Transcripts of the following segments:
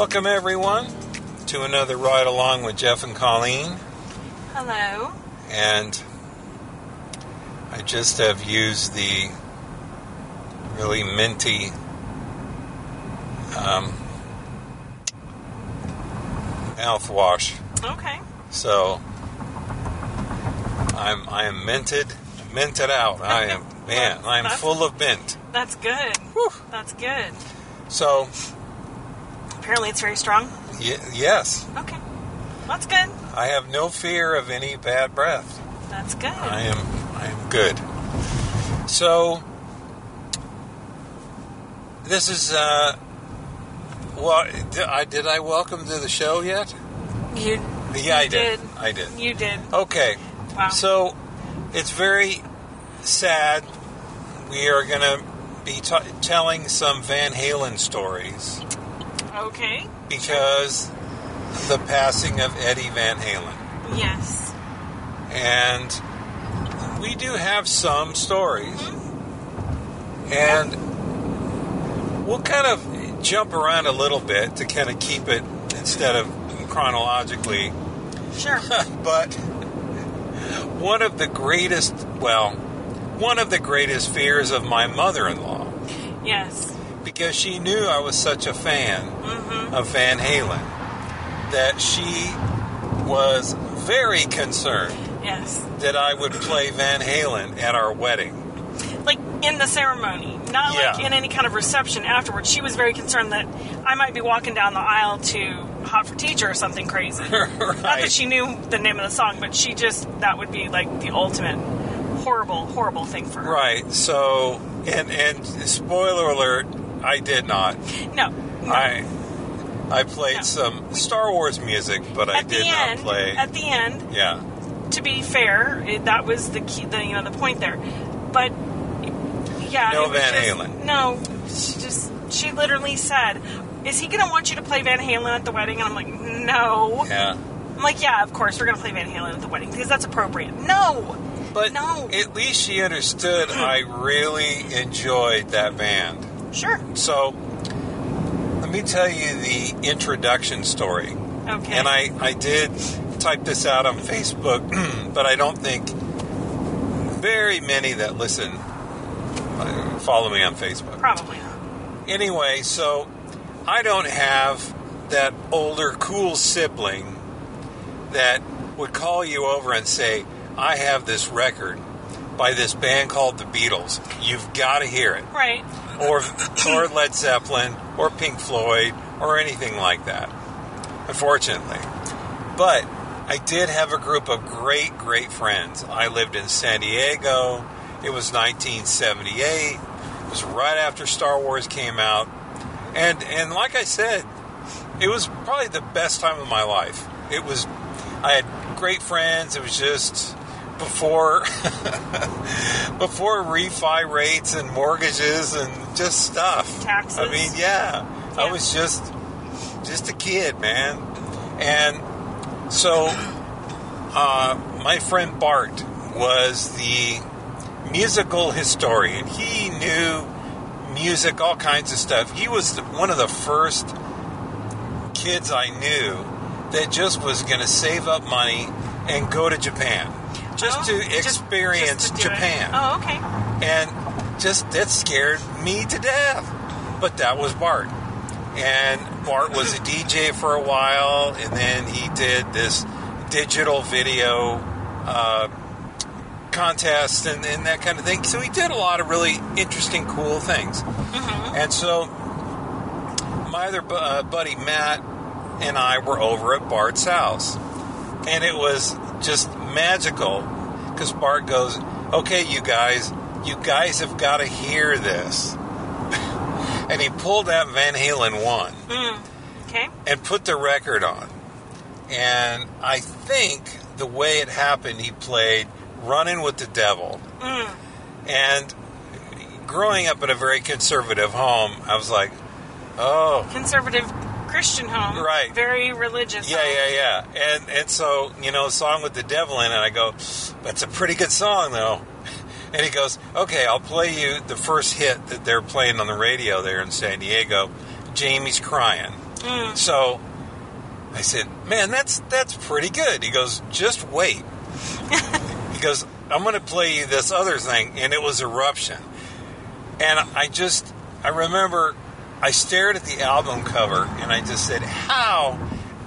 Welcome, everyone, to another ride along with Jeff and Colleen. Hello. And I just have used the really minty um, mouthwash. Okay. So I'm I am minted, minted out. I am man. I am full of mint. That's good. Whew. That's good. So Apparently it's very strong. y- yes, Okay. That's good. I have no fear of any bad breath. That's good. I am I am good. So this is uh well did I did I welcome to the show yet? You Yeah, I did. did. I did. you did. Okay. Wow. So it's very sad. We are going to be t- telling some Van Halen stories Okay. because the passing of Eddie Van Halen. Yes. And we do have some stories. Mm-hmm. And we'll kind of jump around a little bit to kind of keep it instead of chronologically. Sure. but one of the greatest, well, one of the greatest fears of my mother in law, yes. Because she knew I was such a fan Mm-hmm. of Van Halen, that she was very concerned Yes. that I would play Van Halen at our wedding. Like in the ceremony, not like Yeah. in any kind of reception afterwards. She was very concerned that I might be walking down the aisle to Hot for Teacher or something crazy. Not that she knew the name of the song, but she just that would be like the ultimate horrible, horrible thing for her. Right. So, and and spoiler alert, I did not. No. no. I I played No. some Star Wars music, but I did the not play. at the end, yeah. to be fair, it, that was the key, the you know the point there. But yeah, No Van just- Halen. No, she just she literally said, "Is he going to want you to play Van Halen at the wedding?" And I'm like, "No." Yeah. I'm like, "Yeah, of course we're going to play Van Halen at the wedding because that's appropriate." No, But No. at least she understood I really enjoyed that band. Sure, So let me tell you the introduction story. okay, And I, I did type this out on Facebook, but I don't think very many that listen uh, follow me on Facebook. probably not. Anyway, so I don't have that older cool sibling that would call you over and say, I have this record by this band called the Beatles. You've got to hear it. Right, Or, or Led Zeppelin, or Pink Floyd, or anything like that. Unfortunately. But I did have a group of great, great friends. I lived in San Diego. It was 1978. It was right after Star Wars came out. And and like I said, it was probably the best time of my life. It was I had great friends. It was just before before refi rates and mortgages and just stuff. Taxes. I mean, yeah. I was just just a kid, man. And so uh, my friend Bart was the musical historian. He knew music, all kinds of stuff. He was the, one of the first kids I knew that just was going to save up money and go to Japan just Oh, to experience just to do it. Japan. Oh, okay. And just that scared me to death. But that was Bart. And Bart was a DJ for a while, and then he did this digital video uh, contest and, and that kind of thing. So he did a lot of really interesting, cool things. And so my other bu- uh, buddy Matt and I were over at Bart's house, and it was just magical because Bart goes, "Okay, you guys, you guys have got to hear this." and he pulled out Van Halen one Mm. Okay. and put the record on. And I think the way it happened, he played "Running with the Devil." Mm. And growing up in a very conservative home, I was like, "Oh, Conservative Christian home. Right. Very religious. Yeah, home. yeah, yeah. And and so, you know, song with the devil in it, I go, that's a pretty good song though. And he goes, Okay, I'll play you the first hit that they're playing on the radio there in San Diego. Jamie's crying. Mm. So I said, "Man, that's that's pretty good." He goes, "Just wait." he goes, "I'm going to play you this other thing," and it was Eruption. And I just, I remember, I stared at the album cover and I just said, "How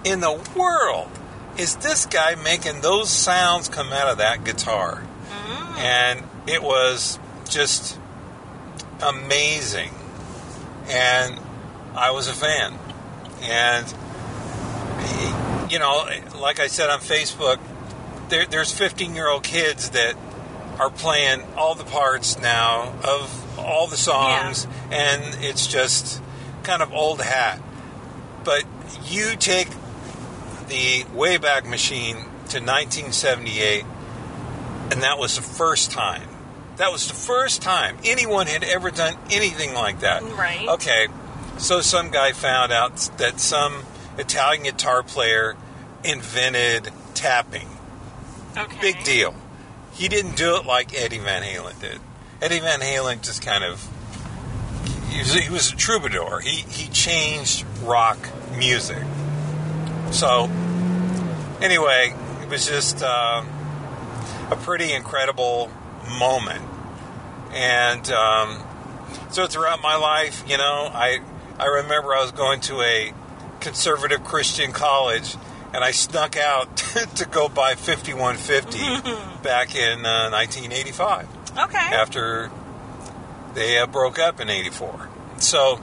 in the world is this guy making those sounds come out of that guitar?" Mm. And it was just amazing, and I was a fan. And you know, like I said on Facebook, there, there's 15 year old kids that are playing all the parts now of all the songs, and it's just kind of old hat. But you take the Wayback Machine to 1978, and that was the first time. That was the first time anyone had ever done anything like that. Right. Okay, so some guy found out that some Italian guitar player invented tapping. Okay. Big deal. He didn't do it like Eddie Van Halen did. Eddie Van Halen just kind of he was, he was a troubadour. He he changed rock music. So anyway, it was just um, a pretty incredible moment. And um, so throughout my life, you know, I I remember I was going to a conservative Christian college, and I snuck out to go buy 5150 back in uh, 1985 Okay. after they uh, broke up in 84. So,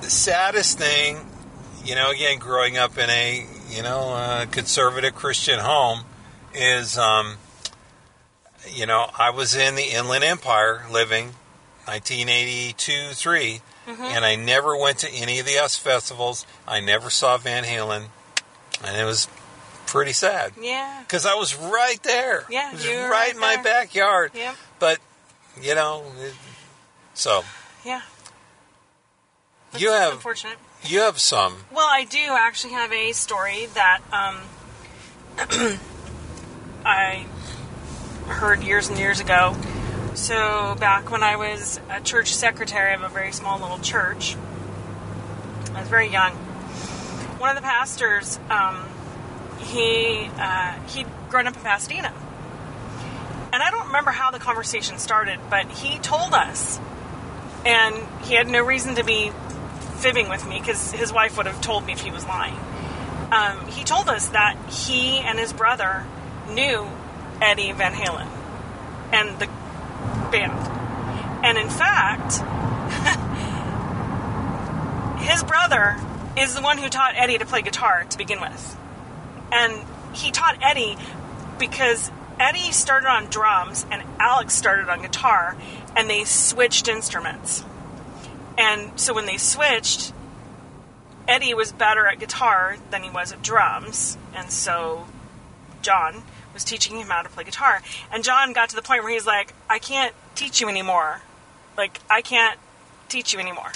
the saddest thing, you know, again, growing up in a, you know, uh, conservative Christian home is, um, you know, I was in the Inland Empire living 1982 3, and I never went to any of the US festivals. I never saw Van Halen, and it was pretty sad Yeah. because I was right there. Yeah, it was right, right in my backyard. Yep. But you know, it, so Yeah. That's you have unfortunate. you have some. Well, I do actually have a story that um, I heard years and years ago. So back when I was a church secretary of a very small little church, I was very young. One of the pastors, um, he uh, he'd grown up in Pasadena, and I don't remember how the conversation started, but he told us, and he had no reason to be fibbing with me because his wife would have told me if he was lying. Um, he told us that he and his brother knew Eddie Van Halen and the band. And in fact, his brother is the one who taught Eddie to play guitar to begin with. And he taught Eddie because Eddie started on drums and Alex started on guitar, and they switched instruments. And so when they switched, Eddie was better at guitar than he was at drums, and so John was teaching him how to play guitar. And John got to the point where he's like, I can't teach you anymore. Like, I can't teach you anymore.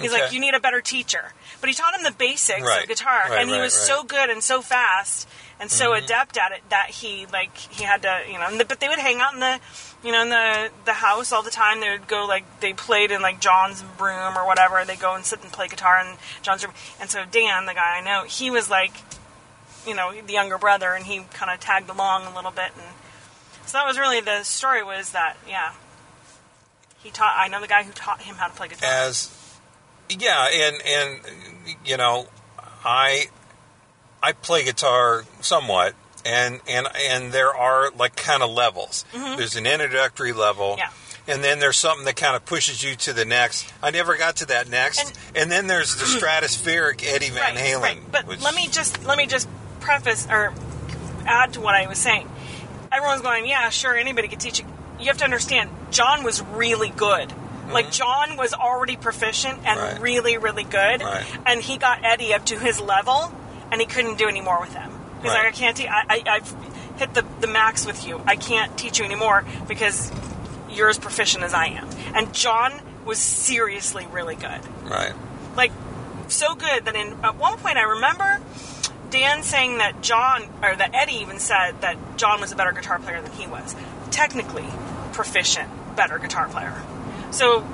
He's like, you need a better teacher. But he taught him the basics Right. of guitar, Right, and he right, was. Mm-hmm. so good and so fast and so adept at it that he like he had to, you know. The, but they would hang out in the, you know, in the the house all the time. They would go like they played in like John's room or whatever. They go and sit and play guitar in John's room. And so Dan, the guy I know, he was like, you know, the younger brother, and he kind of tagged along a little bit. And so that was really the story. Was that yeah. He taught. I know the guy who taught him how to play guitar. as yeah and and you know i i play guitar somewhat and and and there are like kind of levels there's an introductory level Mm-hmm. Yeah. and then there's something that kind of pushes you to the next i never got to that next and, And- then there's the stratospheric eddie van right, halen Right. But which- let me just let me just preface or add to what I was saying. Everyone's going, yeah, sure, anybody could teach it. You have to understand, John was really good. Like John was already proficient and Mm-hmm. Right. really, really good, Right. and he got Eddie up to his level, and he couldn't do any more with him. He's Right. like, I can't. Te- I, I, I've hit the the max with you. I can't teach you anymore because you're as proficient as I am. And John was seriously really good right like so good that in at one point I remember Dan saying that John or that Eddie even said that John was a better guitar player than he was. Technically proficient, better guitar player. So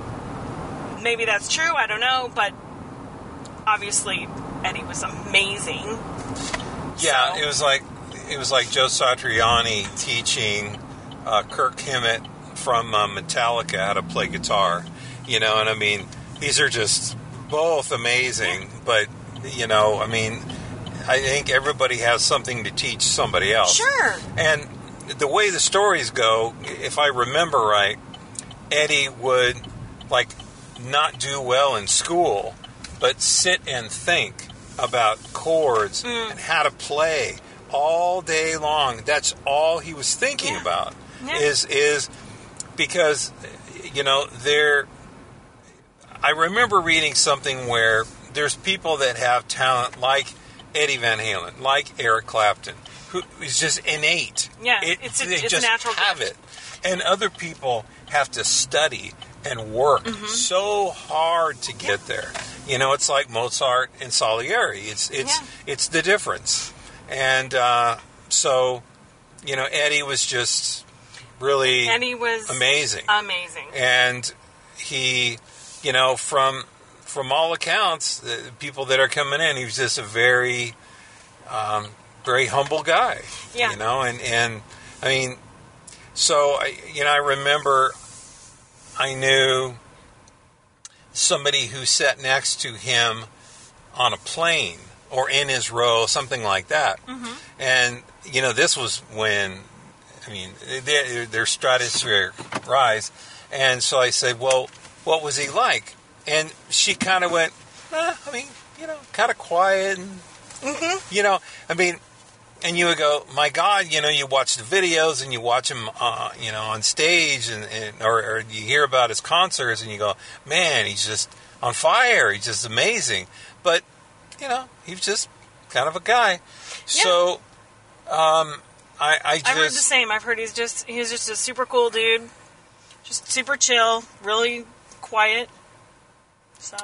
maybe that's true, I don't know, but obviously Eddie was amazing. Yeah, So- it was like it was like Joe Satriani teaching uh, Kirk Hammett from uh, Metallica how to play guitar. You know, and I mean, these are just both amazing. But you know, I mean, I think everybody has something to teach somebody else. Sure. And the way the stories go, if I remember right, Eddie would like not do well in school, but sit and think about chords Mm. and how to play all day long. That's all he was thinking Yeah. about. Yeah. Is is because you know there. I remember reading something where there's people that have talent like Eddie Van Halen, like Eric Clapton, who is just innate. Yeah, it's a- they it's a just natural have gift. it, and other people have to study and work Mm-hmm. so hard to get there. You know, it's like Mozart and Salieri. It's it's Yeah. it's the difference, and uh, so you know Eddie was just really he was amazing amazing. and he, you know, from from all accounts, the people that are coming in, he was just a very, um, very humble guy. Yeah. You know, and and I mean, so I, you know, I remember, I knew somebody who sat next to him on a plane or in his row, something like that, and you know, this was when I mean, their, their stratospheric rise. And so I said, well, what was he like? And she kind of went, eh, I mean, you know, kind of quiet. And, You know, I mean, and you would go, my God, you know, you watch the videos and you watch him, uh, you know, on stage and, and or, or you hear about his concerts and you go, man, he's just on fire. He's just amazing. But, you know, he's just kind of a guy. So, um, I, I just. I've heard the same. I've heard he's just he's just a super cool dude, just super chill, really quiet. So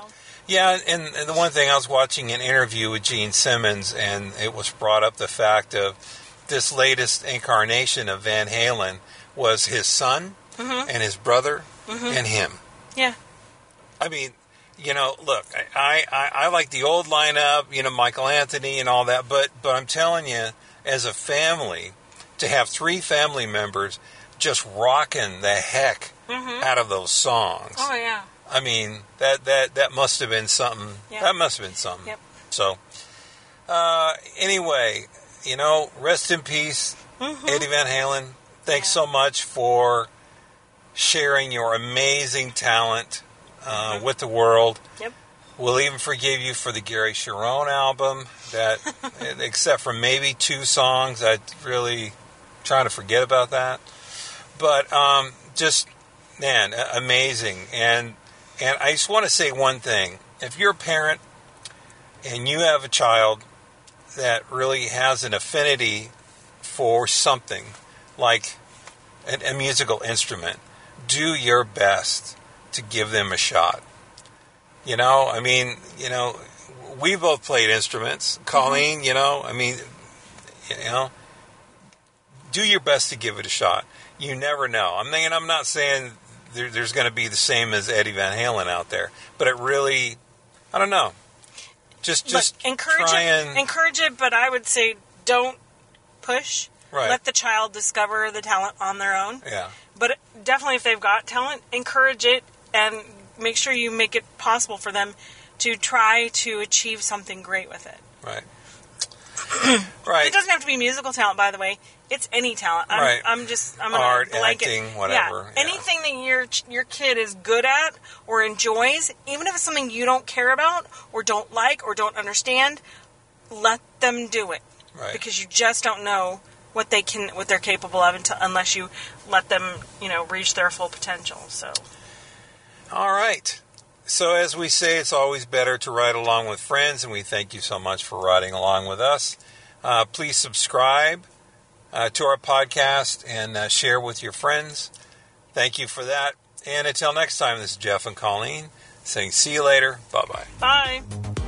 Yeah, and, and the one thing I was watching an interview with Gene Simmons, and it was brought up the fact of this latest incarnation of Van Halen was his son mm-hmm. and his brother mm-hmm. and him. yeah, I mean, you know, look, I, I, I like the old lineup, you know, Michael Anthony and all that, but but I'm telling you, as a family, to have three family members just rocking the heck mm-hmm. out of those songs. oh yeah, I mean, that that that must have been something. Yeah. That must have been something. Yep. So, uh, anyway, you know, rest in peace, Eddie Van Halen. Thanks Mm-hmm. Yeah. so much for sharing your amazing talent uh, with the world. yep. We'll even forgive you for the Gary Cherone album. That, except for maybe two songs, I really trying to forget about that. But um, just man, amazing. And and I just want to say one thing: if you're a parent and you have a child that really has an affinity for something like an, a musical instrument, do your best to give them a shot. You know, I mean, you know, we both played instruments. Mm-hmm. Colleen, you know, I mean, you know, do your best to give it a shot. You never know. I'm thinking, I'm not saying there, there's going to be the same as Eddie Van Halen out there, but it really, I don't know. Just, just Look, encourage try it, and encourage it, but I would say don't push. Right. Let the child discover the talent on their own. yeah, But definitely, if they've got talent, encourage it and make sure you make it possible for them to try to achieve something great with it. right, right. It doesn't have to be musical talent, by the way. It's any talent. I'm, Right. I'm just I'm Art, blanket. acting, whatever, Yeah. yeah. anything that your your kid is good at or enjoys, even if it's something you don't care about or don't like or don't understand, let them do it Right. because you just don't know what they can what they're capable of until, unless you let them you know reach their full potential. So All right. So, as we say, it's always better to ride along with friends, and we thank you so much for riding along with us. Uh, please subscribe uh, to our podcast and uh, share with your friends. Thank you for that. And until next time, this is Jeff and Colleen saying, see you later. Bye bye. bye.